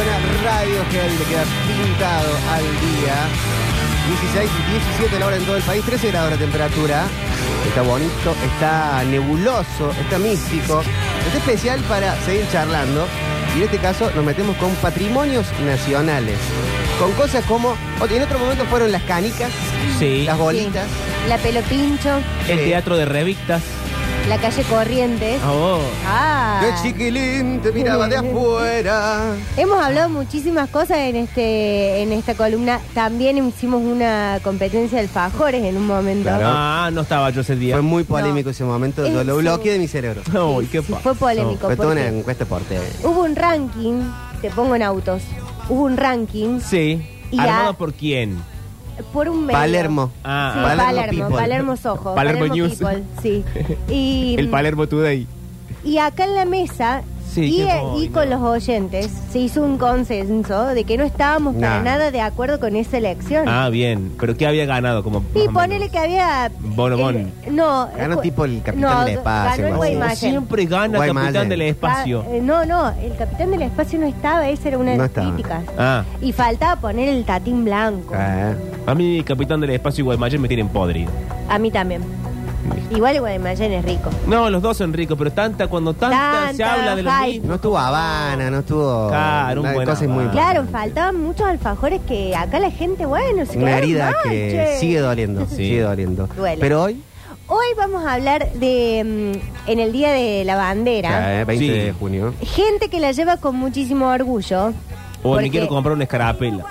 suena Radiohead y le queda pintado al día. 16 y 17 la hora en todo el país, 13 grados la temperatura. Está bonito, está nebuloso, está místico. Es especial para seguir charlando. Y en este caso nos metemos con patrimonios nacionales. Con cosas como, o- en otro momento fueron las canicas, Sí. las bolitas. La pelo pincho, El Sí. teatro de revistas. La calle Corrientes. Oh. Ah. De chiquilín te miraba de afuera. Hemos hablado muchísimas cosas en este en esta columna. También hicimos una competencia de alfajores en un momento. Claro. Ah, no estaba yo ese día. Fue muy polémico ese momento, lo, bloqueé de mi cerebro. Uy, qué Sí, fue polémico. Fue toda una encuesta por TV. Hubo un ranking, te pongo en autos. Hubo un ranking Sí. Y ¿Armado por quién? Por un medio. Palermo. Ah, Sí, ah. Palermo Palermo, People. Palermo, Sojo. Palermo News. People, sí. Y, El Palermo Today. y acá en la mesa Sí, y, qué bueno. y con los oyentes se hizo un consenso de que no estábamos para nada de acuerdo con esa elección. Ah, bien. ¿Pero qué había ganado? Como y ponele que había... Bono, el- bono. no. Ganó eh, tipo el Capitán no, del Espacio, Ganó el. Siempre gana Guaymallén. Capitán del Espacio. Ah, eh, no, no, el capitán del espacio no estaba, esa era una de las críticas. Ah, Y faltaba poner el tatín blanco. Eh, a mí Capitán del Espacio y Guaymallén me tienen podrido. A mí también. Igual el Guaymallén es rico. No, los dos son ricos, pero tanta, cuando tanta, se habla de los hype. mismos. no estuvo Habana, no estuvo. Claro, un una buen cosa muy. Habana. Claro, faltaban muchos alfajores que acá la gente, bueno, se Una quedaron herida mal, que che. sigue doliendo, Sí. sigue doliendo. Duele. Pero hoy, Hoy vamos a hablar de, mm, en el Día de la Bandera, eh, 20 Sí. de junio. gente que la lleva con muchísimo orgullo. O porque me quiero comprar una escarapela.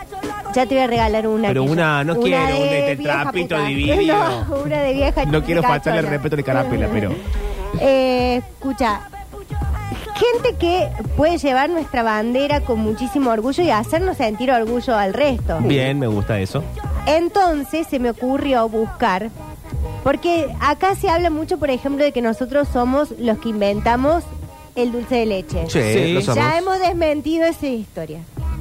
Ya te voy a regalar una. Pero una, no quiero, una de trapito dividido. No, una de vieja No quiero faltarle el respeto a la escarapela, pero. Eh, escucha, gente que puede llevar nuestra bandera con muchísimo orgullo y hacernos sentir orgullo al resto. Bien, me gusta eso. Entonces se me ocurrió buscar, porque acá se habla mucho, por ejemplo, de que nosotros somos los que inventamos el dulce de leche. Sí, Sí. lo somos. Ya hemos desmentido esa historia.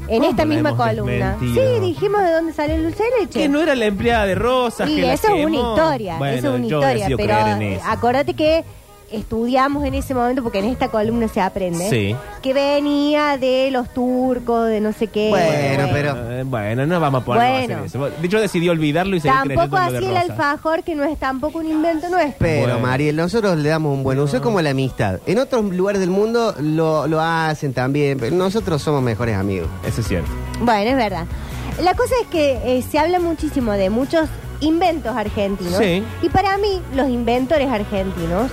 En ¿Cómo esta misma columna. desmentido? Sí, dijimos de dónde sale el dulce de leche. Que no era la empleada de Rosas Y que la eso es una historia, Bueno, eso es una yo historia, pero creer en eso. acuérdate que estudiamos en ese momento, porque en esta columna se aprende, Sí. que venía de los turcos, de no sé qué. Bueno, pero- Eh, bueno, no vamos a ponernos a Bueno. hacer eso. De hecho, decidí olvidarlo y seguir Tampoco así el alfajor, que no es tampoco un invento nuestro. Pero, Bueno. Mariel, nosotros le damos un buen uso. Es como la amistad. En otros lugares del mundo lo, lo hacen también, pero nosotros somos mejores amigos. Eso es cierto. Bueno, es verdad. La cosa es que eh, se habla muchísimo de muchos inventos argentinos. Sí. Y para mí, los inventores argentinos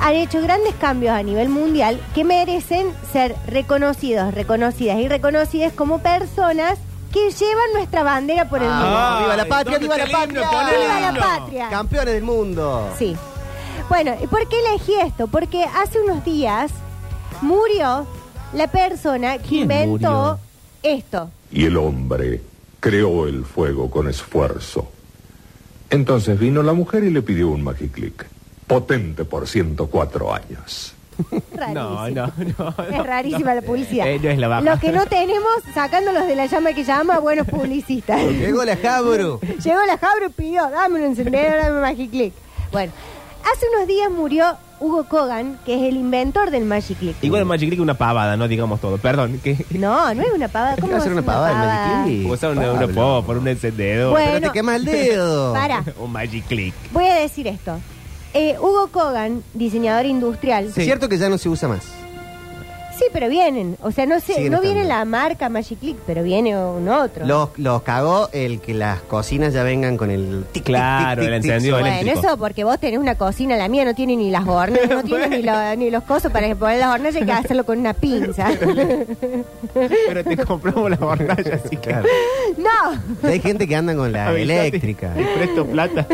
han hecho grandes cambios a nivel mundial que merecen ser reconocidos, reconocidas y reconocidas como personas que llevan nuestra bandera por el mundo. Ah, ¡Viva la patria! ¿dónde ¡Viva la patria! ¡Viva la patria! Campeones del mundo. Sí. Bueno, ¿y ¿por qué elegí esto? Porque hace unos días murió la persona que ¿Quién inventó murió? esto. Y el hombre creó el fuego con esfuerzo. Entonces vino la mujer y le pidió un magiclick, potente por 104 años. No, Rarísimo. no, no. Es rarísima la publicidad. Eh, no es la baja. Lo que no tenemos, sacándolos de la llama que llama, buenos publicistas. Llegó la Jabru. Llegó la Jabro y pidió, dame un encendedor, dame un Magic Click. Bueno, hace unos días murió Hugo Kogan, que es el inventor del Magic Click. Igual el Magic Click es una pavada, no digamos todo. Perdón. Que... No, no es una pavada. ¿Qué ¿Cómo va a ser una pavada el Magic Click? Usar una, una pava por un encendedor. Bueno. Pero te quema el dedo. Para, un Magic Click. voy a decir esto. Eh, Hugo Kogan, diseñador industrial. Es cierto que ya no se usa más. Sí, pero vienen. O sea, no sé, Siguen no viene estando. la marca Magic Click, pero viene un otro. Los, los cagó el que las cocinas ya vengan con el tic, Claro, tic, el encendido Bueno, eléctrico. eso porque vos tenés una cocina, la mía no tiene ni las hornallas, no tiene ni, lo- ni los cosos para poner las hornallas, hay que hacerlo con una pinza. Pero te compramos la hornalla, así que. Claro. no, Hay gente que anda con la Avisate, eléctrica. Te presto plata.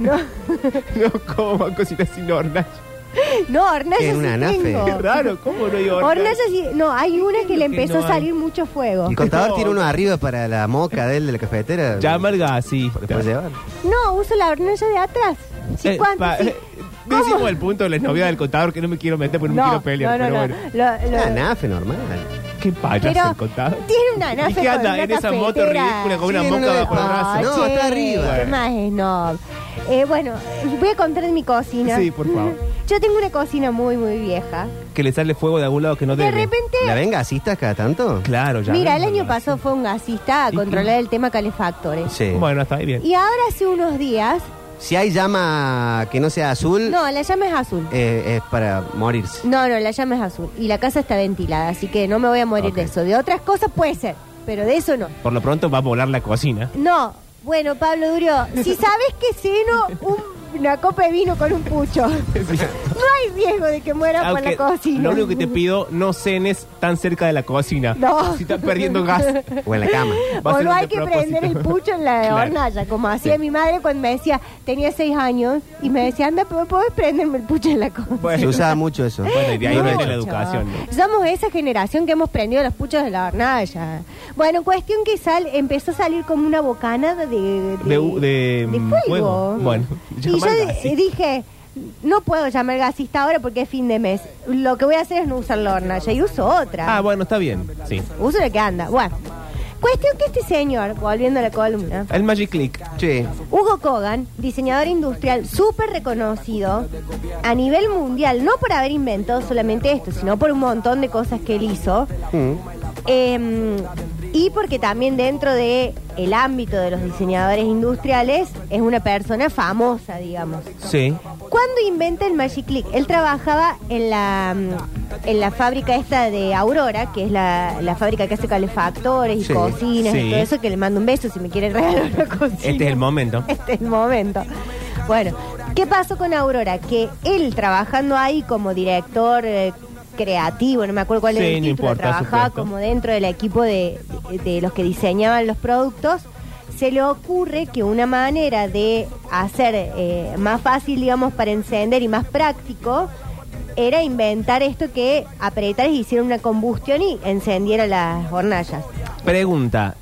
no, No, ¿cómo va a cocinar sin hornalla? no, hornallas ¿Qué, sí una anafe? tengo. Qué raro, ¿cómo no hay hornalla? Hornallas sí, no, hay una que le que empezó no a hay? salir mucho fuego. El contador No. tiene uno arriba para la moca de él de la cafetera. Llama al gasista. ¿Lo puedes llevar? No, uso la hornalla de atrás. Sí, Eh, ¿cuánto? pa- Sí. eh, ¿Cómo? Decimos el punto de la novia del contador que no me quiero meter porque no, quiero pelear. no, no, pero no. bueno. Lo- lo- Una anafe normal. Qué payaso Pero el contador. tiene una anafe ¿Y qué con anda una en esa moto cafetera. ridícula con una Sí, moca no, bajo el no, brazo? no, está arriba. ¿Qué más es no? Eh, bueno, voy a contar en mi cocina. Sí, por favor. Yo tengo una cocina muy, muy vieja. Que le sale fuego de algún lado que no De debe. repente, ¿La ven gasistas cada tanto? Claro, ya. mira, el año pasado fue un gasista a ¿Y controlar qué? el tema calefactores. Sí. Bueno, está ahí bien. Y ahora hace unos días, Si hay llama que no sea azul, no, la llama es azul. eh, es para morirse. No, no, la llama es azul. Y la casa está ventilada, así que no me voy a morir Ok. de eso. De otras cosas puede ser, pero de eso no. Por lo pronto va a volar la cocina. No, bueno, Pablo Durio, si sabes que ceno un- una copa de vino con un pucho, no hay riesgo de que muera por la cocina. Lo único que te pido, no cenes tan cerca de la cocina. No. Si estás perdiendo gas. O en la cama. Va O no hay que prender el pucho en la Claro. hornalla, como hacía Sí. mi madre cuando me decía, tenía seis años, y me decía, anda, ¿pero ¿podés prenderme el pucho en la cocina? Se Bueno, usaba mucho eso. bueno, y de ahí No, viene la educación. ¿no? Somos esa generación que hemos prendido los puchos de la hornalla. Bueno, cuestión que sal, empezó a salir como una bocanada de, de, De de, de mm, fuego. fuego. Bueno, y yo gasista. dije, no puedo llamar gasista ahora porque es fin de mes. Lo que voy a hacer es no usar la hornalla y uso otra. Ah, bueno, está bien. Sí. Uso la que anda. Bueno, cuestión que este señor, volviendo a la columna, El Magic Click. Sí. Hugo Kogan, diseñador industrial súper reconocido a nivel mundial, no por haber inventado solamente esto, sino por un montón de cosas que él hizo. Mm. Eh, y porque también dentro de el ámbito de los diseñadores industriales es una persona famosa, digamos. Sí. Cuando inventa el Magic Click, él trabajaba en la en la fábrica esta de Aurora, que es la, la fábrica que hace calefactores y Sí, cocinas y todo eso, que le mando un beso si me quiere regalar una cocina. Este es el momento. Este es el momento. Bueno, ¿qué pasó con Aurora? Que él trabajando ahí como director eh, creativo, no me acuerdo cuál Sí, era el no título, importa, trabajaba supuesto. como dentro del equipo de, de- de los que diseñaban los productos, se le ocurre que una manera de hacer eh, más fácil, digamos, para encender y más práctico, era inventar esto que apretaras y hiciera una combustión y encendiera las hornallas. Pregunta.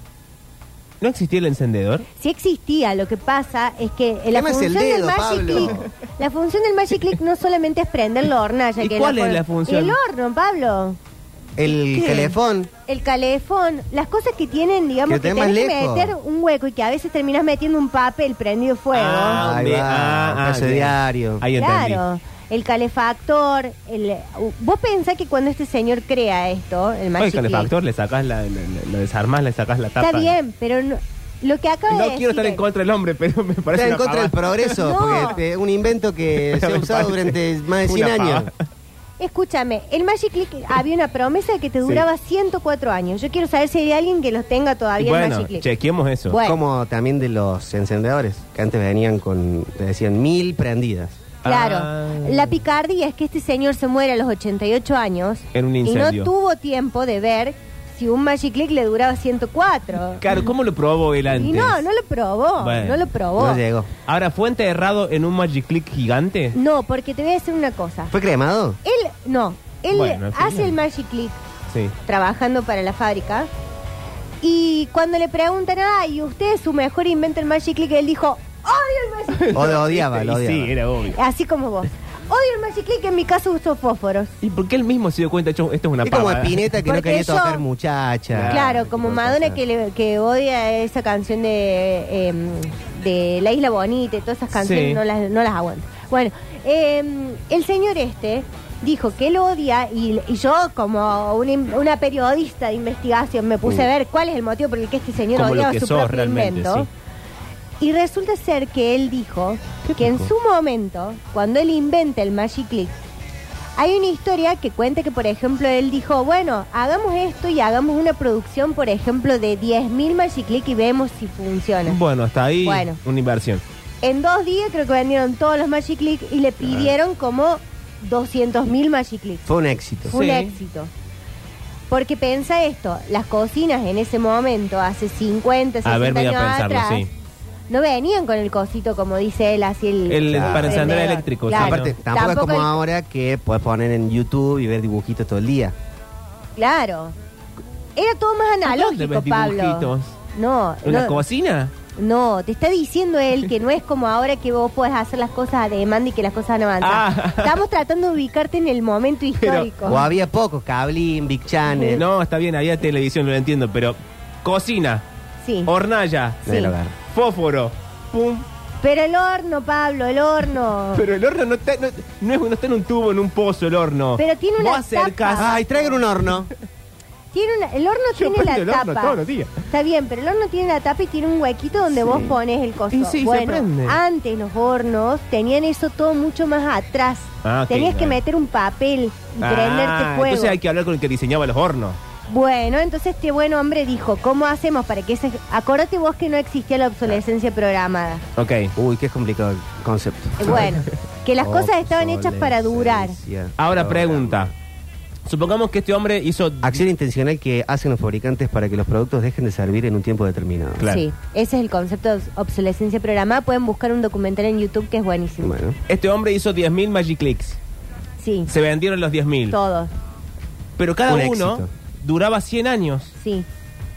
¿No existía el encendedor? Sí existía, lo que pasa es que la el función del Magic. Click, la función del Magic Click no solamente es prender la hornalla, ¿Y que cuál es la función? El horno, Pablo. El ¿Qué? telefón. El calefón, las cosas que tienen, digamos, Que que, tenés que meter un hueco y que a veces terminas metiendo un papel prendido fuego. Ah, Ahí va, Ah, ah, ese bien. diario. Ahí entendí. El calefactor, el, vos pensás que cuando este señor crea esto, el Oye, Magic el calefactor, le sacas la, la- la- lo desarmás, le sacas la tapa. está bien, pero no- lo que acaba de No decir quiero estar en contra del hombre, pero me parece Está en contra del progreso, No. porque este, un invento que Pero se ha usado durante más de 100 una años. Escúchame, el Magic Click había una promesa de que te duraba 104 años. Yo quiero saber si hay alguien que los tenga todavía el bueno, Magic Click. chequeemos eso. Bueno. Como también de los encendedores, que antes venían con, te decían mil prendidas. Claro, Ah. la picardía es que este señor se muere a los 88 años En un y incendio. no tuvo tiempo de ver si un Magic Click le duraba 104. Claro, ¿cómo lo probó él antes? Y no, no lo probó, Bueno, no lo probó. No llegó. Ahora, ¿fue enterrado en un Magic Click gigante? No, porque te voy a decir una cosa. ¿Fue cremado? Él, no, él Bueno, hace el Magic Click Sí. trabajando para la fábrica. Y cuando le preguntan, ay, ¿usted es su mejor invento el Magic Click? Él dijo, odio el Magic Click. Lo odiaba, lo Y odiaba. Sí, era obvio. Así como vos. Odio el Magic Click, en mi caso uso fósforos. ¿Y por qué él mismo se dio cuenta? Esto esto es una Es como pavada? Spinetta que no Porque quería yo- tocar muchacha. Claro, como Madonna que, le- que odia esa canción de, em, de La Isla Bonita y todas esas canciones, Sí. no, las, no las aguanto. Bueno, em, el señor este dijo que él odia y, y yo como una, in- una periodista de investigación me puse a ver cuál es el motivo por el que este señor Como lo odiaba que su sos propio realmente, invento. sí. Y resulta ser que él dijo ¿Qué que en su momento, cuando él inventa el Magic Click, hay una historia que cuenta que, por ejemplo, él dijo, bueno, hagamos esto y hagamos una producción, por ejemplo, de 10.000 Magic Click y vemos si funciona. Bueno, hasta ahí Bueno. una inversión. En dos días creo que vendieron todos los Magic Click y le pidieron como 200.000 Magic Click. Fue un éxito. Fue un éxito. Porque pensa esto, las cocinas en ese momento, hace 50, 60 A ver, voy a años pensarlo, atrás, sí. No venían con el cosito como dice él, así el... El Claro. para encender eléctrico. Claro. Aparte, ¿no? tampoco, es como el- ahora que puedes poner en YouTube y ver dibujitos todo el día. Claro. Era todo más ¿Dónde analógico, Pablo. dibujitos? No, ¿En la no, cocina? no, te está diciendo él que no es como ahora que vos podés hacer las cosas a demanda y que las cosas van a avanzar. Ah. Estamos tratando de ubicarte en el momento histórico. O había pocos, Cablín, Big Channel. No, está bien, había televisión, no lo entiendo, pero cocina, Sí. hornalla, Sí. Fósforo, pum, Pero el horno, Pablo, el horno. Pero el horno no está, no, no es- no está en un tubo, en un pozo el horno. Pero tiene una Vos acercás- tapa. Ay, traigan un horno. Tiene una- el horno Yo tiene prendo la el horno tapa. todos los días. Está bien, pero el horno tiene la tapa y tiene un huequito donde vos pones el coso. Y sí, se bueno, prende. antes los hornos tenían eso todo mucho más atrás. Ah, ok, Tenías que bueno. meter un papel y Ah, prenderte fuego. Entonces hay que hablar con el que diseñaba los hornos. Bueno, entonces este buen hombre dijo, ¿cómo hacemos para que ese... Acordate vos que no existía la obsolescencia programada. Ok. Uy, qué complicado el concepto. Eh, Bueno, que las cosas estaban hechas para durar. Obsolescencia. Ahora pregunta. Supongamos que este hombre hizo... Acción intencional que hacen los fabricantes para que los productos dejen de servir en un tiempo determinado. Claro. Sí, ese es el concepto de obsolescencia programada. Pueden buscar un documental en YouTube que es buenísimo. Bueno. Este hombre hizo 10.000 Magic Clicks. Sí, Se vendieron los 10.000. todos, Pero cada Un uno éxito. Duraba 100 años. sí.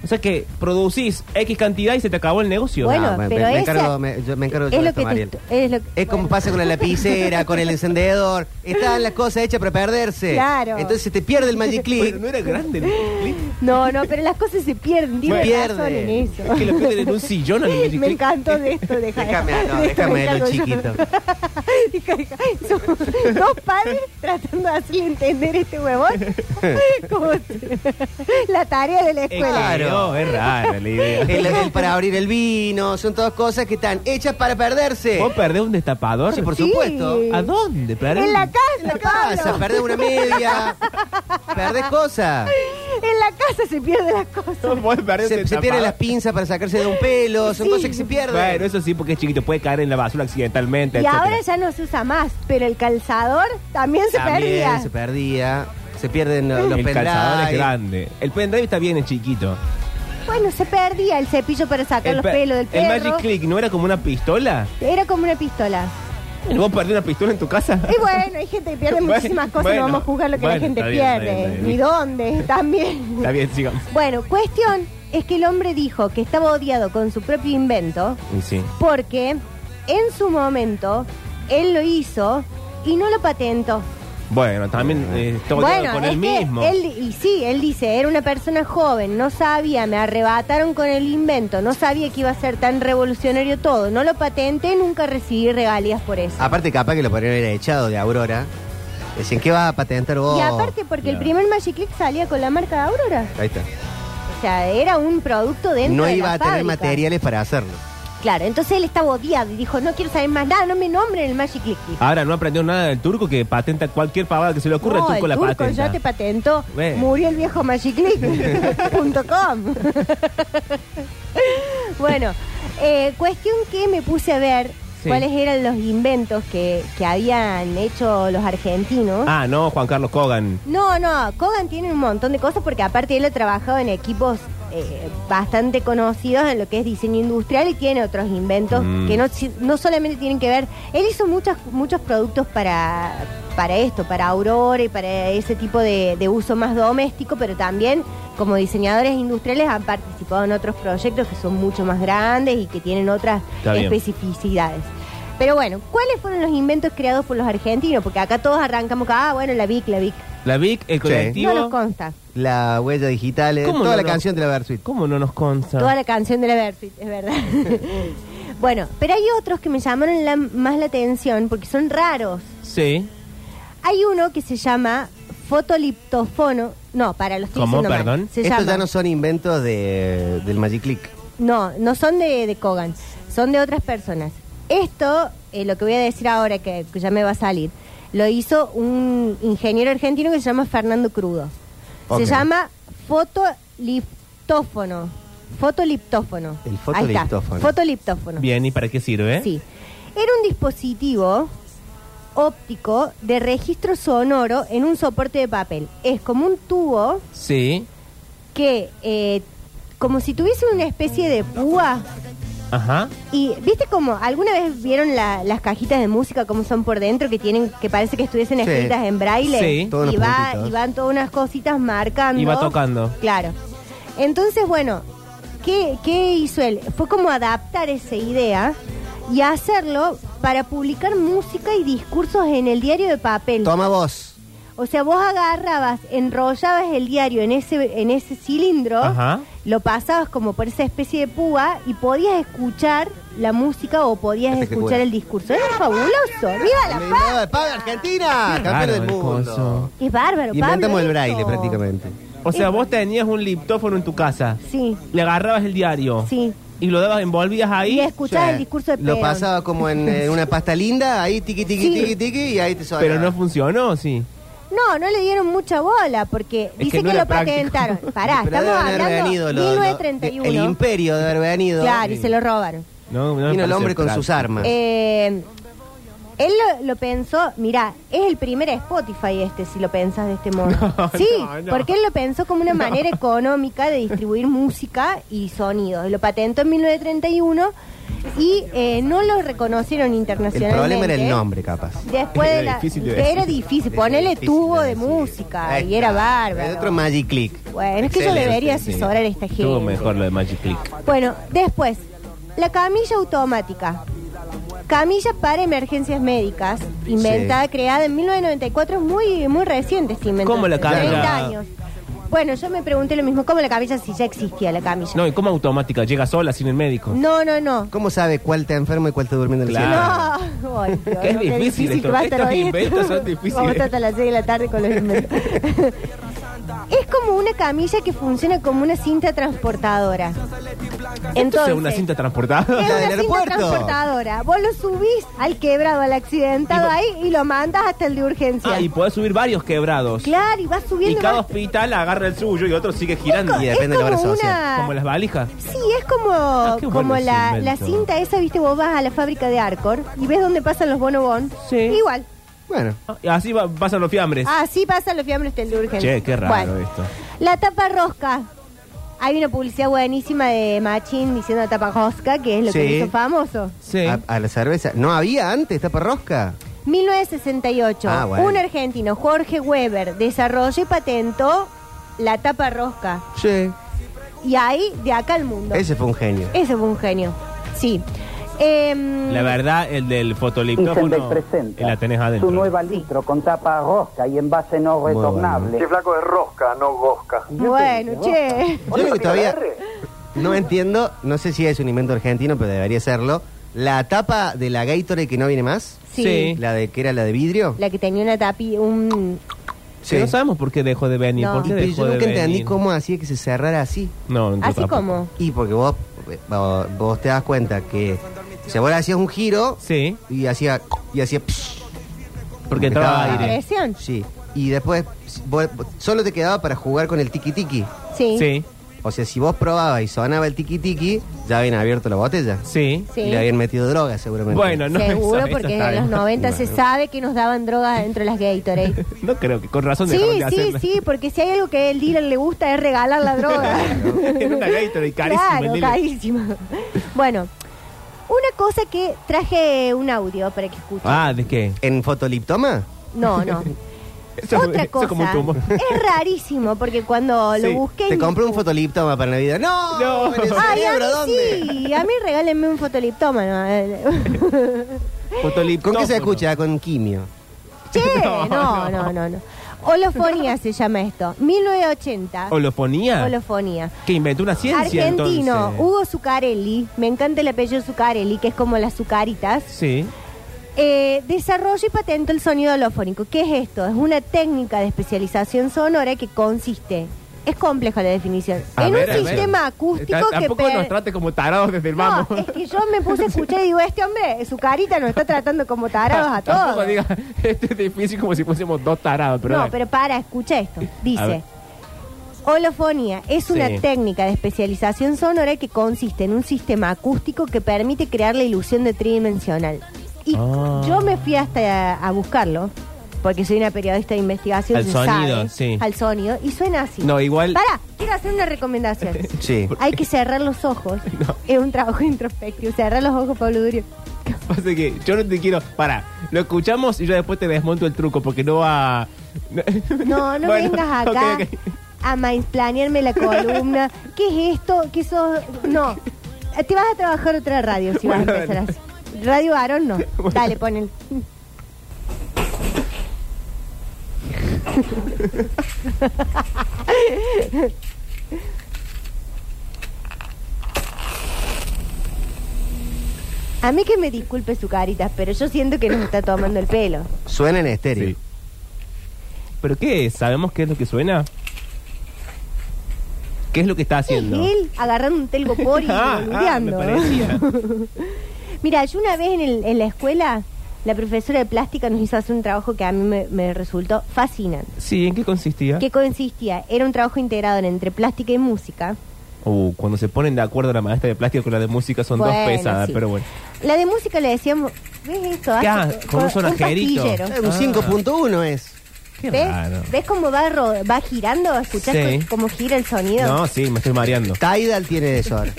O sea que producís X cantidad y se te acabó el negocio. Bueno, Ah, me, pero me- me esa- encargo, me, yo me encargo de Es todo lo esto, que Mariel. te, es lo Es como pasa con la lapicera, con el encendedor. Están las cosas hechas para perderse. Claro. Entonces se te pierde el Magic Pero Click. no era grande el Magic Click. No, no, pero las cosas se pierden. Tiene Bueno. razón en Pierde. eso. Es que lo pierden en un sillón al Magic Me Click. encantó de esto, deja, Déjame, no, déjame me de lo chiquito. Somos dos padres tratando de hacerle entender este huevón como la tarea de la Es escuela. Claro. es rara la idea. El, el para abrir el vino, son todas cosas que están hechas para perderse. ¿Vos perdés un destapador? Sí, por Sí. supuesto. ¿A dónde? Perdés? En la En la casa, Pablo. perdés una media, perdés cosas. En la casa se pierden las cosas. No podés Se, se pierden las pinzas para sacarse de un pelo, son Sí. cosas que se pierden. Bueno, eso sí, porque es chiquito, puede caer en la basura accidentalmente. Y etcétera. ahora ya no se usa más, pero el calzador también se También perdía. se perdía. Se pierden los, los el calzador es pendrive. grande. El pendrive está bien, es chiquito. Bueno, se perdía el cepillo para sacar los pe- pelos del el perro. Magic Click no era como una pistola. Era como una pistola. Bueno, ¿Vos perdés una pistola en tu casa? Y bueno, hay gente que pierde Bueno, muchísimas cosas, bueno, no vamos a juzgar lo que bueno, la gente está bien, pierde. bien, está bien. Ni dónde, también. Está bien, sigamos. Bueno, cuestión es que el hombre dijo que estaba odiado con su propio invento Y sí. porque en su momento él lo hizo y no lo patentó. Bueno, también eh, está odiado con es él que mismo. él, y sí, él dice, era una persona joven, no sabía, me arrebataron con el invento, no sabía que iba a ser tan revolucionario todo, no lo patenté, nunca recibí regalías por eso. Aparte, capaz que lo podrían haber echado de Aurora. Decían, ¿qué va a patentar vos? y aparte porque el primer Magic Click salía con la marca de Aurora. Ahí está. O sea, era un producto dentro No de iba la a tener fábrica. materiales para hacerlo. Claro, entonces él estaba odiado y dijo, no quiero saber más nada, no me nombren el Magic. Ahora no aprendió nada del turco que patenta cualquier pavada que se le ocurra, No, el turco la turco patenta. ya te patentó. Bueno. Murió el viejo magiclick.com. bueno, eh, cuestión que me puse a ver Sí. cuáles eran los inventos que, que habían hecho los argentinos. Ah, no, Juan Carlos Kogan. No, no, Kogan tiene un montón de cosas porque aparte él ha trabajado en equipos eh, bastante conocidos en lo que es diseño industrial y tiene otros inventos Mm. que no, no solamente tienen que ver, él hizo muchas, muchos productos para, para esto, para Aurora y para ese tipo de, de uso más doméstico, pero también como diseñadores industriales han participado en otros proyectos que son mucho más grandes y que tienen otras especificidades. Pero bueno, ¿cuáles fueron los inventos creados por los argentinos? Porque acá todos arrancamos, con, ah, bueno, la VIC, la VIC. La VIC, el colectivo. No nos consta. La huella digital, eh, ¿Cómo toda no la canción de la Versuit. ¿Cómo no nos consta? Toda la canción de la Versuit, es verdad. bueno, pero hay otros que me llamaron la- más la atención porque son raros. Sí. Hay uno que se llama fotoliptofono. No, para los estoy ¿Cómo? diciendo mal. Perdón. Se Estos llama- ya no son inventos de, del Magic Click. No, no son de, de Kogan, son de otras personas. Esto, eh, lo que voy a decir ahora, que, que ya me va a salir, lo hizo un ingeniero argentino que se llama Fernando Crudo. Se llama fotoliptófono. Fotoliptófono. El. Fotoliptófono. Bien, ¿y para qué sirve? Sí. Era un dispositivo óptico de registro sonoro en un soporte de papel. Es como un tubo Sí. que, eh, como si tuviese una especie de púa. Ajá. Y viste como alguna vez vieron la- las cajitas de música como son por dentro que tienen que parece que estuviesen Sí. escritas en braille Sí. Todos y los va puntitos. y van todas unas cositas marcando Y va tocando. claro entonces bueno ¿qué, qué hizo él? fue como adaptar esa idea y hacerlo para publicar música y discursos en el diario de papel Toma vos. O sea, vos agarrabas, enrollabas el diario en ese, en ese cilindro, Ajá. lo pasabas como por esa especie de púa y podías escuchar la música o podías escuchar el discurso. Es fabuloso. ¡Viva la paz! ¡Paga Argentina! ¡Campeón raro del el mundo! coso. Es bárbaro, Inventamos Pablo, el esto. braille prácticamente. O sea, vos tenías un liptófono en tu casa. Sí, Le agarrabas el diario. sí. Y lo dabas, envolvías ahí. Y escuchabas Sí. el discurso de Lo Perón. pasaba como en, eh, una pasta linda, ahí tiqui tiqui Sí. tiqui tiqui y ahí te sonaba. Pero no funcionó, sí. No, no le dieron mucha bola porque Es dice que no que, era lo práctico. patentaron. Pará, Pero estamos deben haber hablando venido de lo- lo- 1931. el imperio de haber venido. Claro, y se lo robaron. No, no me Vino el parece hombre con sus armas. Eh, él lo, lo pensó, mira, es el primer Spotify este, si lo pensás de este modo. No, sí, no, no. porque él lo pensó como una manera económica de distribuir música y sonidos. Lo patentó en 1931 y eh, no lo reconocieron el internacionalmente. problema era el nombre, capaz. Después de Era la, difícil de era difícil, ponerle tubo de música y era bárbaro. El otro Magic Click. Bueno, es que yo debería sí. asesorar a esta gente. Estuvo mejor lo de Magic Click. Bueno, después, la camilla automática. Camilla para emergencias médicas, inventada, Sí. creada en 1994, es muy, muy reciente esta invención. ¿Cómo la camilla? 30 años. Bueno, yo me pregunté lo mismo, ¿cómo la camilla si ya existía la camilla? No, ¿y cómo automática? Llega sola sin el médico. no, no. no. ¿Cómo sabe cuál está enfermo y cuál está durmiendo en el Claro. cielo? No, Ay, Dios, no, qué difícil esto. que va a estar Estos hoy. inventos son difíciles. Vamos a estar hasta las 6 de la tarde con los inventos. es como una camilla que funciona como una cinta transportadora. Entonces, una cinta transportada. Es La una del cinta aeropuerto. transportadora. Vos lo subís al quebrado, al accidentado Y ahí y lo mandas hasta el de urgencia. Ah, y podés subir varios quebrados. Claro, y vas Y subiendo. cada vas- hospital agarra el suyo y otro sigue girando. Y es depende de la como obra social. una... Como las valijas. Sí, es como, Ah, como ese la, la cinta esa, viste, vos vas a la fábrica de Arcor y ves dónde pasan los bonobón. Sí. Igual. Bueno, Ah, y Así va- pasan los fiambres. Así pasan los fiambres del de urgencia. Che, qué raro Bueno, esto. La tapa rosca. Hay una publicidad buenísima de Machín diciendo tapa rosca, que es lo que hizo famoso. Sí. a, a la cerveza. ¿No había antes tapa rosca? 1968, Ah, bueno. un argentino, Jorge Weber, desarrolló y patentó la tapa rosca. Sí. Y ahí, de acá al mundo. Ese fue un genio. Ese fue un genio. Sí. Em, La verdad, el del Incendex fotoliptófono presenta la tenés adentro. su nueva litro con tapa rosca y envase no Muy retornable. Si flaco es rosca, no gosca. bueno, che. Yo lo que todavía no entiendo, no sé si es un invento argentino, pero debería serlo. La tapa de la Gatorade que no viene más, Sí. Sí. la de que era la de vidrio. La que tenía una tapi, un... Sí, No sabemos por qué dejó de venir. No. ¿Por qué Y pero dejó yo de nunca entendí venir? cómo hacía que se cerrara así. No, yo Así tampoco. como... Y porque vos, vos, vos te das cuenta que si vos le hacías un giro Sí, y hacía y hacía psh, porque entraba Ah. aire. Presión. sí. Y después vos- solo te quedaba para jugar con el tiki tiki. Sí. Sí, O sea, si vos probabas y sonaba el tiki tiki, ya habían abierto la botella. sí. Sí. Y le habían metido droga seguramente. Bueno, no. Seguro, porque está en los bien. 90 se sabe que nos daban drogas dentro de las Gatorade. No creo que con razón Sí, de sí, sí, porque si hay algo que el dealer le gusta es regalar la droga. Era una Gatorade carísima. el Claro, dealer. carísima. Bueno, una cosa que traje un audio para que escuchen. Ah, ¿de qué? ¿En fotoliptoma? No, no. Eso, Otra eso es como un cosa. tumor. Es rarísimo porque cuando Sí, lo busqué. Te en compré un YouTube- fotoliptoma para Navidad. ¡No! No. ¿En el Ay, a cerebro mí dónde? sí, a mí regálenme un fotoliptómano. Fotoliptófono. ¿Con qué se escucha? Con quimio. Che, No, no, no, no, no. Holofonía se llama esto. 1980. ¿Holofonía? Holofonía. Que inventó una ciencia Argentino, entonces. Hugo Zucarelli, me encanta el apellido Zucarelli, que es como las zucaritas, Sí. eh, desarrolla y patentó el sonido holofónico. ¿Qué es esto? Es una técnica de especialización sonora que consiste, es compleja la definición, A en ver, a un ver. sistema acústico Ta- que... Tampoco per- nos trate como tarados desde el no, vamos. es que yo me puse a escuchar y digo, este hombre, su carita nos está tratando como tarados a Tampoco todos. diga, este es difícil como si fuésemos dos tarados, pero... no, pero para, escucha esto. A Dice, holofonía es una Sí. técnica de especialización sonora que consiste en un sistema acústico que permite crear la ilusión de tridimensional. Y Ah. yo me fui hasta a, buscarlo, porque soy una periodista de investigación. Al se sonido, sabe, sí. Al sonido, y suena así. No, igual... Para, quiero hacer una recomendación. Sí. Hay que cerrar los ojos. Es un trabajo introspectivo. Cerrar los ojos, Pablo Durio. Pasa que yo no te quiero... Para, lo escuchamos y yo después te desmonto el truco porque no va... No, no Bueno, vengas acá ok, ok. a mansplanearme la columna. ¿Qué es esto? ¿Qué sos? No. Te vas a trabajar otra radio si vas a empezar así. Radio Varón no. Dale, pon el. A mí que me disculpe su carita, pero yo siento que nos está tomando el pelo. Suena en estéreo. Sí. ¿Pero qué es? ¿Sabemos qué es lo que suena? ¿Qué es lo que está haciendo? Es él agarrando un telgopor y Ah, ah, me parecía. Mira, yo una vez en, el- en la escuela, la profesora de plástica nos hizo hacer un trabajo que a mí me, me resultó fascinante. Sí, ¿en qué consistía? ¿Qué consistía? Era un trabajo integrado entre plástica y música. Uh, cuando se ponen de acuerdo la maestra de plástica con la de música son dos Bueno, pesadas, sí. pero bueno. La de música le decíamos, ¿ves esto? ¿Qué Hace- hace? Con un sonajerito. Eh, Un Ah. 5.1 es. Qué ¿Ves? raro. ¿Ves cómo va, ro- va girando? ¿Escuchás Sí. cómo gira el sonido? No, sí, me estoy mareando. Tidal tiene eso ahora.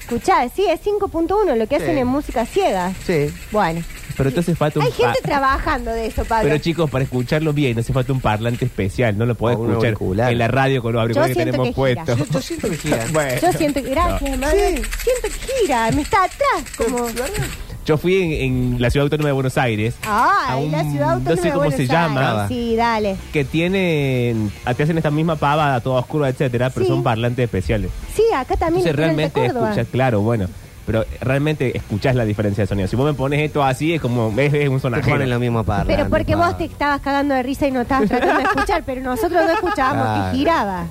Escuchá, sí, es 5.1, lo que Sí. hacen en música ciega. Sí. Bueno, Pero entonces falta un hay gente pa- trabajando de eso, Pablo. Pero chicos, para escucharlo bien, hace falta un parlante especial. No lo podés O un escuchar auricular. en la radio con los auriculares que siento tenemos que gira. puestos. Yo, yo siento que gira. Bueno. Yo siento que, gracias, Manuel. Siento que gira, me está atrás, como... Yo fui en, en la ciudad autónoma de Buenos Aires. a Ay, un- la ciudad autónoma No sé de cómo Buenos se llama. Aires. Sí, dale. Que tienen. Te hacen esta misma pavada, toda oscura, etcétera, pero Sí. son parlantes especiales. Sí, acá también Entonces lo tienen de realmente Córdoba. escuchas, claro, bueno. Pero realmente escuchás la diferencia de sonido. Si vos me pones esto así, es como. Es, es un Te sonajero. ponen lo mismo para Pero porque vos te estabas cagando de risa y no estabas tratando de escuchar, pero nosotros no escuchábamos Claro. que giraba.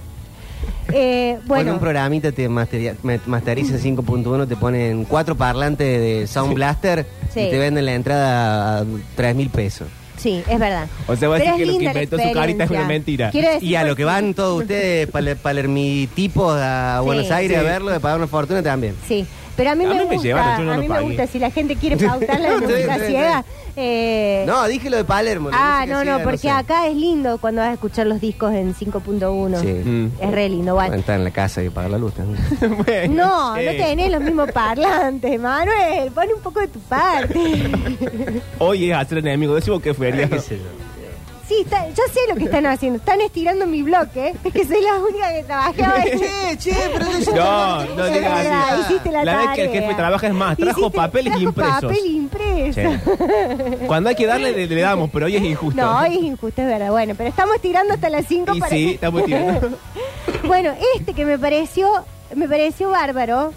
Eh, Bueno, un programita te masteria- ma- masteriza 5.1, te ponen cuatro parlantes de Sound Sí. Blaster Sí. y te venden la entrada a 3 mil pesos. sí, es verdad. O sea, vos Pero decís que es lo que linda la inventó su carita es una experiencia. mentira. Quiero decir Y a lo que van todos ustedes, pal- palermitipos a Sí. Buenos Aires Sí. a verlo, de pagar una fortuna también. Sí, pero a mí A me mí me gusta, llevaron, yo no a lo mí me pagué. gusta si la gente quiere pautar la Sí, música sí, sí. ciega. eh, No, dije lo de Palermo. la ah, música no, ciega, no, porque sé. acá es lindo cuando vas a escuchar los discos en 5.1. Sí. Mm. Es re lindo, bueno. En la casa y pagar la luz también. Bueno, No, no tenés los mismos parlantes, Manuel. Pon un poco de tu parte. Hoy es hacer enemigo. Decimos que feria. ¿Qué sé yo? Sí, está- yo sé lo que están haciendo. Están estirando mi bloque. Es que soy la única que trabajaba che, che, pero eso- No, no Es digas verdad, así. hiciste la, La vez que el tarea. jefe trabaja es más, trajo Hiciste- papeles trajo impresos. papel impreso. Che. Cuando hay que darle, le, le damos, pero hoy es injusto. No, hoy es injusto, es verdad. Bueno, pero estamos tirando hasta las 5 Y para sí, que- estamos tirando. bueno, este que me pareció, me pareció bárbaro.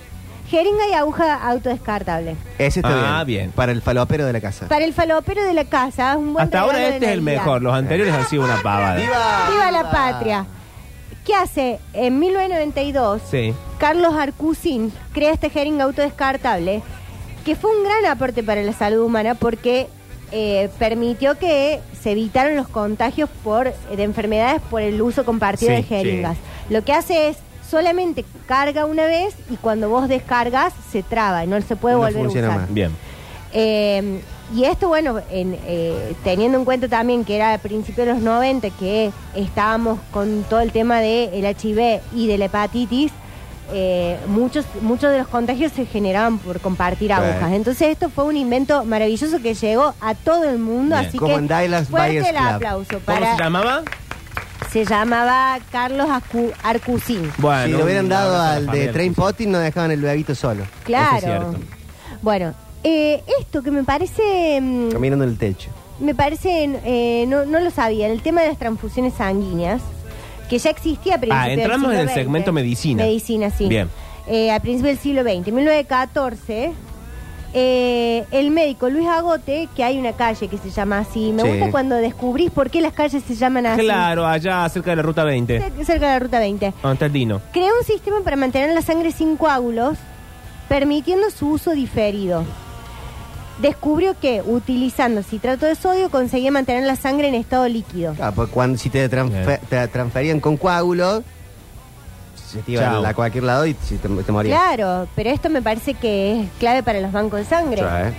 Jeringa y aguja autodescartable. Ese está Ah, bien. bien. Para el falopero de la casa. Para el falopero de la casa, es un buen Hasta ahora regalo de este es el Navidad. mejor. Los anteriores han sido una pavada. ¡Viva! ¡Viva la patria! ¿Qué hace? En 1992, Sí. Carlos Arcusin crea este jeringa autodescartable, que fue un gran aporte para la salud humana porque eh, permitió que se evitaran los contagios por, de enfermedades por el uso compartido Sí, de jeringas. Lo que hace es solamente carga una vez y cuando vos descargas se traba y no se puede No volver a funciona usar. más. Bien. Eh, y esto, bueno, en, eh, teniendo en cuenta también que era a principios de los 90, que estábamos con todo el tema del HIV y de la hepatitis, eh, muchos, muchos de los contagios se generaban por compartir agujas. Entonces esto fue un invento maravilloso que llegó a todo el mundo, Bien. así Como que fuerte el aplauso. ¿Cómo se llamaba? Se llamaba Carlos Acu- Arcusin. Bueno, si le hubieran dado al de Train. Potting, no dejaban el bebito solo, Claro. es. Bueno, eh, esto que me parece... mm, caminando en el techo. Me parece, eh, no, no lo sabía, el tema de las transfusiones sanguíneas, que ya existía a principios Ah, del entramos en siglo el XX. segmento medicina. Medicina, sí. Bien. Eh, a principios del siglo XX, en 1914, eh, el médico Luis Agote, que hay una calle que se llama así, me Sí. gusta cuando descubrís por qué las calles se llaman así. Claro, allá cerca de la ruta 20. Cer- Cerca de la ruta 20. ¿Dónde está el Dino? Creó un sistema para mantener la sangre sin coágulos, permitiendo su uso diferido. Descubrió que utilizando citrato de sodio conseguía mantener la sangre en estado líquido. Ah, pues cuando, si te, transfe- Bien. te transferían con coágulos, se te iban Chao. a cualquier lado y si te, te morías. Claro, pero esto me parece que es clave para los bancos de sangre. ¿eh?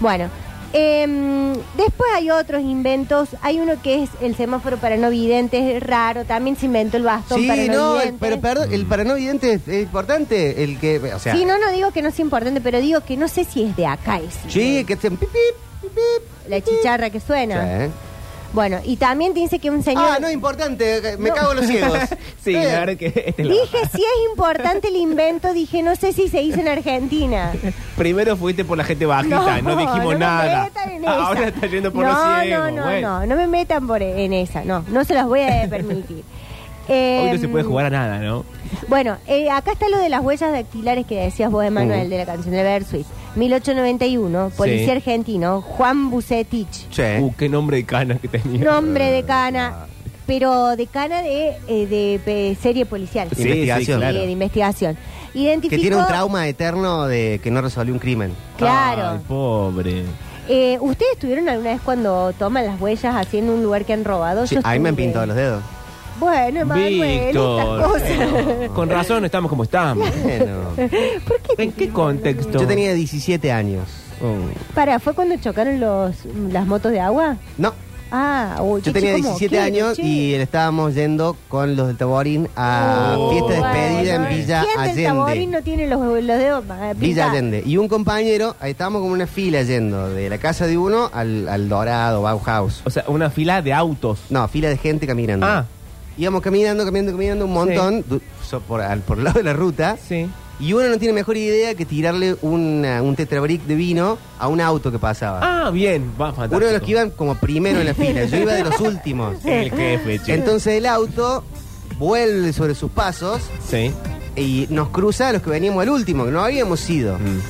Bueno, em, después hay otros inventos. Hay uno que es el semáforo para no videntes, es raro. También se inventó el bastón Sí, para no, no, el, videntes. pero perdón, el para no vidente es, es importante. El que, o sea, sí, no, no digo que no sea importante, pero digo que no sé si es de acá ese. sí, que te pip, pip, pip, pip. La chicharra que suena. ¿eh? Bueno, y también dice que un señor... Ah, no es importante, me No. cago en los ciegos. Sí, Eh, la verdad que esta es la Dije, si es importante el invento, dije, no sé si se hizo en Argentina. Primero fuiste por la gente bajita, no, dijimos no me nada. metan en Ah, Ahora esa. está yendo por no, los ciegos. No, no, bueno. no, no me metan por en esa, no, no se los voy a permitir. Hoy no Em, se puede jugar a nada, ¿no? Bueno, eh, acá está lo de las huellas dactilares que decías vos, Emanuel, de la canción de Bersuit. 1891, policía Sí. argentino, Juan Bucetich. Sí. Uh, qué nombre de cana que tenía. Nombre de cana, pero de cana de, eh, de, pe- serie policial. Sí, Investigación. sí, claro. Eh, de investigación. Que Identificó, tiene un trauma eterno de que no resolvió un crimen. Claro. Ay, pobre. Eh, ¿Ustedes estuvieron alguna vez cuando toman las huellas así en un lugar que han robado? Sí, Yo a mí me han estuve. pintado los dedos. Bueno, Emanuel, estas cosas. Con razón estamos como estamos. Bueno. ¿Por qué? ¿En qué contexto? Yo tenía 17 años. Oh. Para, ¿fue cuando chocaron los, las motos de agua? No, Ah, uy, yo che, tenía che, ¿cómo? 17 ¿Qué? años Che. y estábamos yendo con los del Taborín a Oh, fiesta de despedida Bueno, en Villa ¿Quién del Taborín Allende. no tiene los, los dedos eh, Villa pintados? Allende. Y un compañero, ahí estábamos como una fila yendo de la casa de uno al, al Dorado, Bauhaus. O sea, una fila de autos. No, fila de gente caminando. Ah. Íbamos caminando, caminando, caminando un montón du- so- por, al- por el lado de la ruta. Sí. Y uno no tiene mejor idea que tirarle una- un tetrabric de vino a un auto que pasaba. Ah, bien. Va, fantástico. uno de los que iban como primero en la fila. Yo iba de los últimos. El jefe, che. Entonces el auto vuelve sobre sus pasos Sí. y nos cruza a los que veníamos al último, que no habíamos ido. Mm.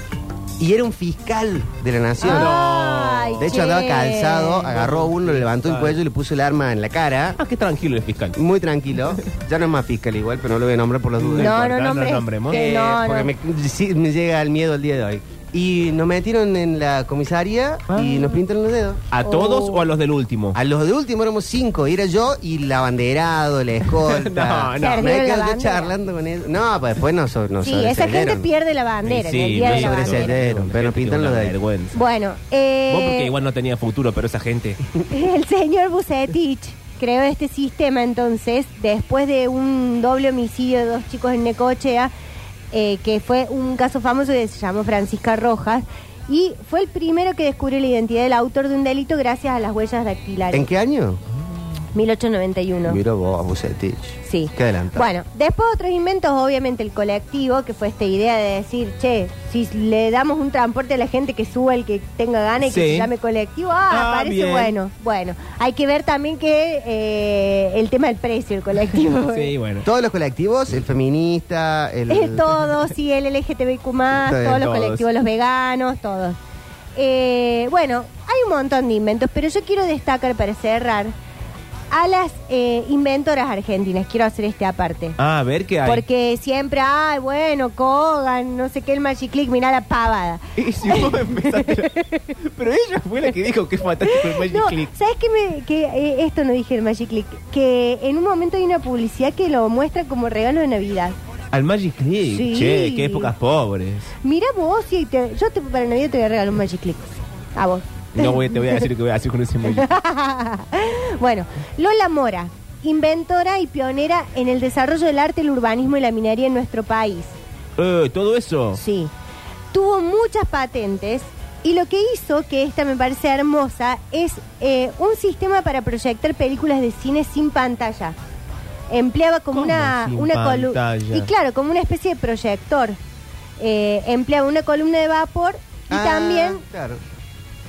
Y era un fiscal de la nación. Ay, De hecho che. andaba calzado, agarró a uno, le levantó el cuello y le puso el arma en la cara. Ah, qué tranquilo el fiscal. Muy tranquilo. Ya no es más fiscal igual, pero no lo voy a nombrar por las dudas. No, no, no nombres. nombremos. que Eh, no, porque no. Me, sí, me llega el miedo el día de hoy. Y nos metieron en la comisaría y Ah. nos pintaron los dedos. ¿A todos Oh. o a los del último? A los de último éramos cinco, y era yo y el abanderado, la escolta. No, no. Me la yo bandera. charlando con él. No, pues después nos, nos Sí, esa gente pierde la bandera. Sí, en el día no de la bandera. Pero pintan los Una de ahí. vergüenza. Bueno, eh, Vos porque igual no tenía futuro, pero esa gente. el señor Bucetich creó este sistema entonces después de un doble homicidio de dos chicos en Necochea, eh, que fue un caso famoso que se llamó Francisca Rojas, y fue el primero que descubrió la identidad del autor de un delito gracias a las huellas dactilares. ¿En qué año? 1891. Mira vos, Bucetich. Sí. Qué adelantado. Bueno, después otros inventos, obviamente el colectivo, que fue esta idea de decir, che, si le damos un transporte a la gente que suba el que tenga gana y que Sí. se llame colectivo, ah, Ah, parece bien. bueno. Bueno, hay que ver también que eh, el tema del precio, el colectivo. Sí, bueno. Todos los colectivos, el feminista, el... Todos, sí, el LGTBIQ+, Está bien, todos los todos. colectivos, los veganos, todos. Eh, bueno, hay un montón de inventos, pero yo quiero destacar para cerrar a las eh, inventoras argentinas. Quiero hacer este aparte. Ah, a ver qué hay. Porque siempre, ay, bueno, Kogan, no sé qué, el Magic Click, mirá la pavada. Y si vos empezaste la- Pero ella fue la que dijo que es fantástico el Magic No, Click. ¿sabes qué? Me, que, eh, esto no dije el Magic Click. Que en un momento hay una publicidad que lo muestra como regalo de Navidad. Al Magic Click. Sí. Che, qué épocas pobres. Mira vos, y te- yo te, para Navidad te voy a regalar un Magic Click. A vos. No voy, te voy a decir lo que voy a hacer con ese Magic bueno, Lola Mora, inventora y pionera en el desarrollo del arte, el urbanismo y la minería en nuestro país. Eh, todo eso. Sí. Tuvo muchas patentes y lo que hizo, que esta me parece hermosa, es eh, un sistema para proyectar películas de cine sin pantalla. Empleaba como ¿Cómo una, sin una columna. Y claro, como una especie de proyector. Eh, empleaba una columna de vapor y Ah, también Claro.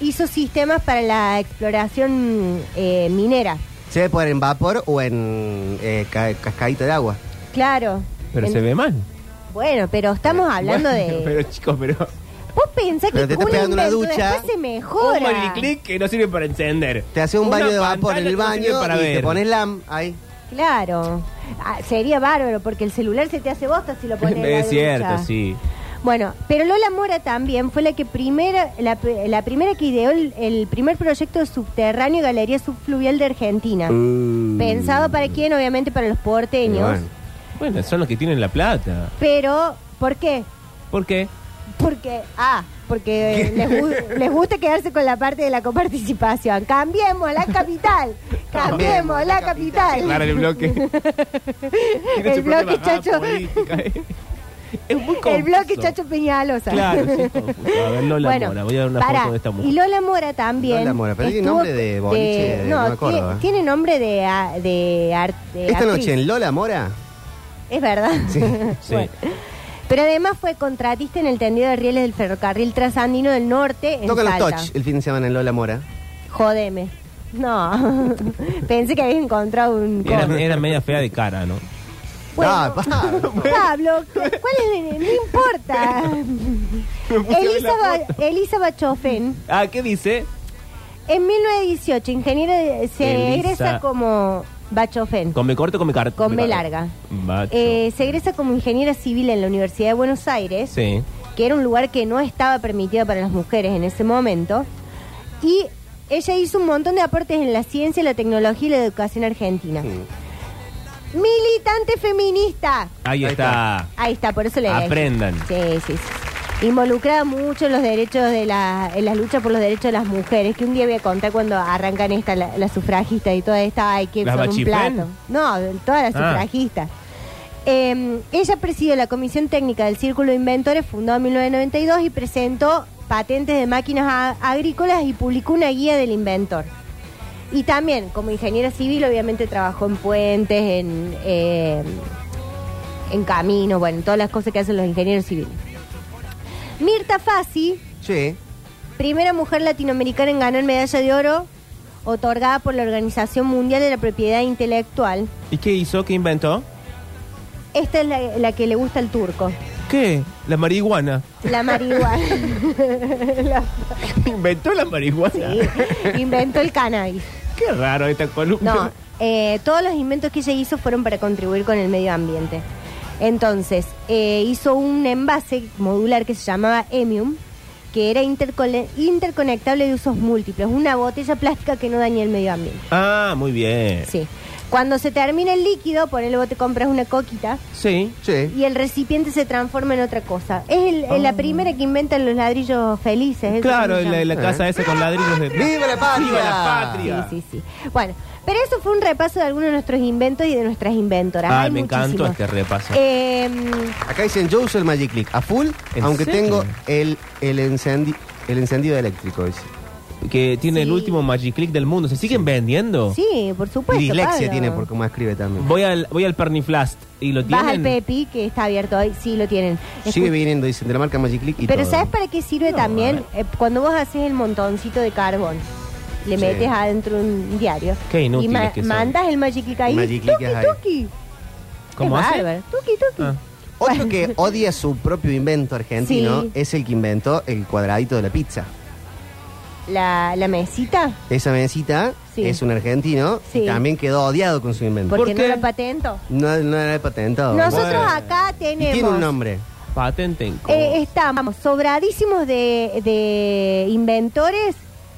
Hizo sistemas para la exploración eh, minera. Se debe poner en vapor o en eh, ca- cascadita de agua. Claro. Pero En- se ve mal. Bueno, pero estamos hablando Bueno, de. Pero chicos, pero. Vos pensás Pero que te estás un pegando una invento ducha. después se Un mejora. Click que no sirve para encender. Te hace un Una baño de vapor en el que no sirve baño para y ver. te pones LAM ahí. Claro. Ah, sería bárbaro porque el celular se te hace bosta si lo pones en la es cierto, ducha. sí. Bueno, pero Lola Mora también fue la que primera, la, la primera que ideó el, el primer proyecto subterráneo y galería subfluvial de Argentina. Pensado para quién, obviamente para los porteños. Bueno. Bueno, son los que tienen la plata. Pero, ¿por qué? ¿Por qué? Porque, ah, porque les, les gusta quedarse con la parte de la coparticipación. Cambiemos la capital. Cambiemos la capital. Claro, el bloque. El bloque, bajada chacho. política, eh. Es muy confuso. El bloque Chacho Peñalosa. Claro, sí, es confuso. A ver, Lola bueno, Mora. Voy a dar una pará, foto de esta mujer. Y Lola Mora también. Lola Mora, pero tiene nombre de boliche, no me acuerdo, tiene, ¿eh? tiene nombre de, a- de, arte. Esta noche en Lola Mora. Es verdad. Sí, sí. Bueno. Pero además fue contratista en el tendido de rieles del ferrocarril trasandino del norte en Tocan los. Touch el fin de semana en Lola Mora. Jodeme. No. Pensé que habías encontrado un... Era, era media fea de cara, ¿no? Bueno, Ah, Pablo. Pablo, ¿cuál es? No importa. Elisa, Ba- Elisa Bachofen, Ah, ¿qué dice? en 1918, ingeniera, de- se Elisa. egresa como Bachofen. Con me corto, con me car Con B larga. Bacho. Eh, se egresa como ingeniera civil en la Universidad de Buenos Aires, sí. que era un lugar que no estaba permitido para las mujeres en ese momento. Y ella hizo un montón de aportes en la ciencia, la tecnología y la educación argentina. Militante feminista. Ahí, Ahí está. Ahí está, por eso le. Aprendan. Sí, sí, sí. Involucrada mucho en los derechos de la, en las luchas por los derechos de las mujeres, que un día voy a contar cuando arrancan esta, la, la sufragista y toda esta, hay que ¿Las son un plato. No, todas las Ah. sufragistas. Eh, ella presidió la Comisión Técnica del Círculo de Inventores, fundado en 1992, y presentó patentes de máquinas a- agrícolas y publicó una guía del inventor. Y también, como ingeniera civil, obviamente trabajó en puentes, en, eh, en caminos, bueno, en todas las cosas que hacen los ingenieros civiles. Mirta Fassi, Sí. primera mujer latinoamericana en ganar medalla de oro, otorgada por la Organización Mundial de la Propiedad Intelectual. ¿Y qué hizo? ¿Qué inventó? Esta es la, la que le gusta al turco, ¿Qué? La marihuana. la marihuana. La- ¿Inventó la marihuana? sí, inventó el cannabis. Qué raro esta columna. No, eh, todos los inventos que ella hizo fueron para contribuir con el medio ambiente. Entonces, eh, hizo un envase modular que se llamaba Emium, que era interconectable de usos múltiples, una botella plástica que no daña el medio ambiente. Ah, muy bien. Sí. Cuando se termina el líquido, ponele vos te compras una coquita Sí. Sí. y el recipiente se transforma en otra cosa. Es el- es la primera que inventan los ladrillos felices. ¿eso Claro, cómo se en la, llama? casa esa con ladrillos de... ¡Viva la patria! ¡Viva la patria! Sí, sí, sí. Bueno, pero eso fue un repaso de algunos de nuestros inventos y de nuestras inventoras. Ay, Hay me encantó muchísimos. este repaso. Eh, Acá dicen yo uso el Magic Click a full, ¿En aunque serio? tengo el, el, encendi- el encendido eléctrico. dice. Que tiene el último Magic Click del mundo. ¿Se siguen vendiendo? sí, por Y supuesto. dislexia Pablo. tiene por cómo escribe también. Voy al, voy al Perniflast y lo Vas al tienen. Pepi, que está abierto hoy. Sí, lo tienen. Sigue Escu- viniendo, dicen, de la marca Magic Click y Pero todo. ¿sabes para qué sirve No, también? Eh, cuando vos haces el montoncito de carbón, le Sí. metes adentro un diario. Qué y inútiles que son. mandas el Magic Click ahí. Magic Click tuki, tuki. ¿Cómo hace? bárbaro. Tuki, tuki. Ah. Otro que odia su propio invento argentino Sí. es el que inventó el cuadradito de la pizza. La, la mesita, Esa mesita Sí. es un argentino Sí. y también quedó odiado con su invento. porque ¿Por no qué? lo patento. No, no era patentado. Nosotros Bueno. acá Y tenemos... tiene un nombre. Patente en Eh, estamos sobradísimos de, de inventores,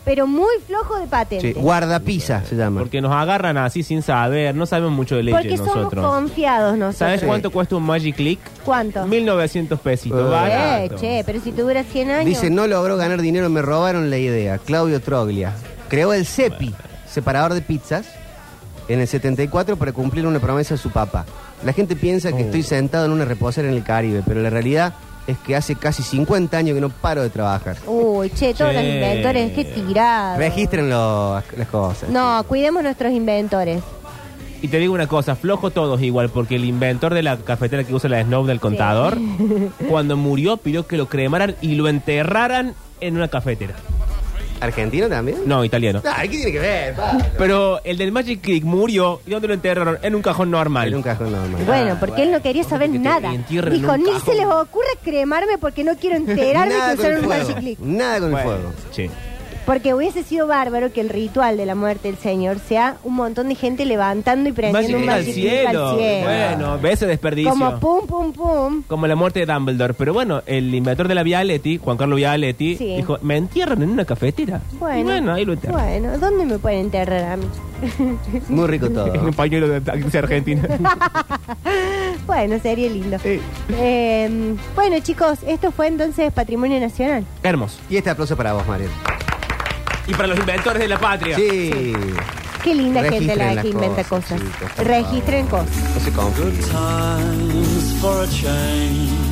pero muy flojos de Sí, patentes. guardapizza se llama. Porque nos agarran así sin saber. No sabemos mucho de leche Porque somos nosotros. confiados nosotros. ¿Sabes Sí. cuánto cuesta un Magic Click? ¿Cuánto? 1900 pesitos. Eh, Eh, barato. che, pero si tuviera 100 años. Dice, no logró ganar dinero, me robaron la idea. Claudio Troglia. Creó el CEPI, separador de pizzas, en el 74 para cumplir una promesa de su papá. La gente piensa que Oh. estoy sentado en una reposera en el Caribe, pero la realidad es que hace casi 50 años que no paro de trabajar. Uy, che, todos los inventores, qué tirado. Registren los- las cosas. No, cuidemos nuestros inventores. Y te digo una cosa, flojo todos igual, porque el inventor de la cafetera que usa la Snow del contador, cuando murió pidió que lo cremaran y lo enterraran en una cafetera. ¿Argentino también? No, italiano. Ay, ¿qué tiene que ver? Pablo? Pero el del Magic Click murió y ¿dónde lo enterraron? En un cajón normal. En un cajón normal. Bueno, porque él no quería saber que te nada. entierren en Dijo, un ni cajón". se les ocurre cremarme porque no quiero enterarme Nada que con el usaron un fuego. Magic Click. Nada con Bueno, el fuego. sí. Porque hubiese sido bárbaro que el ritual de la muerte del Señor sea un montón de gente levantando y prendiendo un Magic al Magic Click cielo. al cielo. Bueno, ve ese desperdicio. Como pum, pum, pum. Como la muerte de Dumbledore. Pero bueno, el inventor de la Vialetti, Juan Carlos Vialetti, Sí. dijo, ¿me entierran en una cafetera? Bueno, Y bueno ahí lo enterran. Bueno, ¿dónde me pueden enterrar a mí? Muy rico todo. En un pañuelo de argentina. Bueno, sería lindo. Eh, bueno, chicos, esto fue entonces Patrimonio Nacional. Hermoso. Y este aplauso para vos, Mario. Y para los inventores de la patria. Sí. Qué linda gente Registren la las que inventa cosas, cosas. chicos, por Registren cosas. No se confundan. times for a change.